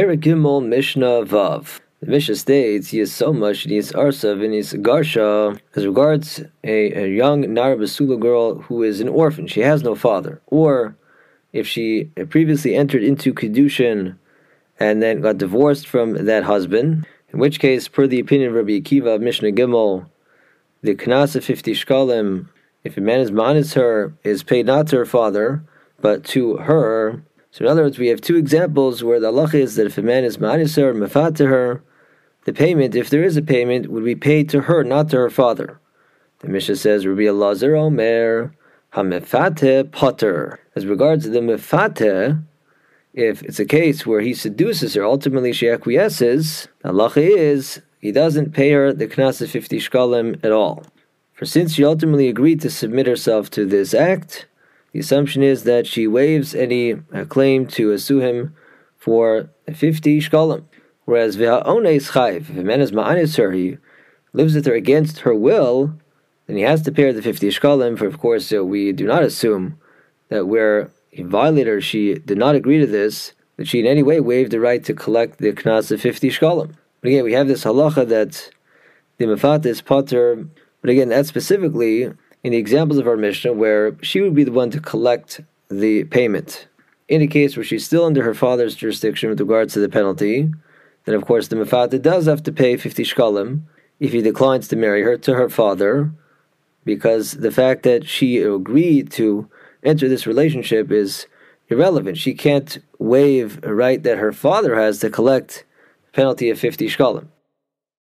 Perek Gimel Mishnah Vav. The Mishnah states he is so much Nis Arsav in his Garsha as regards a, a young na'arah besulah girl who is an orphan. She has no father. Or if she previously entered into Kedushin and then got divorced from that husband, in which case, per the opinion of Rabbi Akiva of Mishnah Gimel, the Knasa 50 Shkalim, if a man is manis her, is paid not to her father, but to her. So in other words, we have two examples where the Allah is that if a man is manis her, mafat to her, the payment, if there is a payment, would be paid to her, not to her father. The Mishnah says, Rabbi Elazar Omer, Hamefate Potter. As regards the mefate, if it's a case where he seduces her, ultimately she acquiesces, Allah is, he doesn't pay her the knas of 50 shkalim at all. For since she ultimately agreed to submit herself to this act, the assumption is that she waives any uh, claim to sue him for 50 shkalim. Whereas v'ha'ones chayv, if a man is ma'anis her, he lives with her against her will, then he has to pay her the 50 shkalim, for of course so we do not assume that where he violated her, she did not agree to this, that she in any way waived the right to collect the knas of 50 shkalim. But again, we have this halacha that the mafat is potter, but again, that's specifically in the examples of our Mishnah where she would be the one to collect the payment. In a case where she's still under her father's jurisdiction with regards to the penalty, then of course the mafata does have to pay 50 shkalim if he declines to marry her to her father, because the fact that she agreed to enter this relationship is irrelevant. She can't waive a right that her father has to collect penalty of 50 shkalim.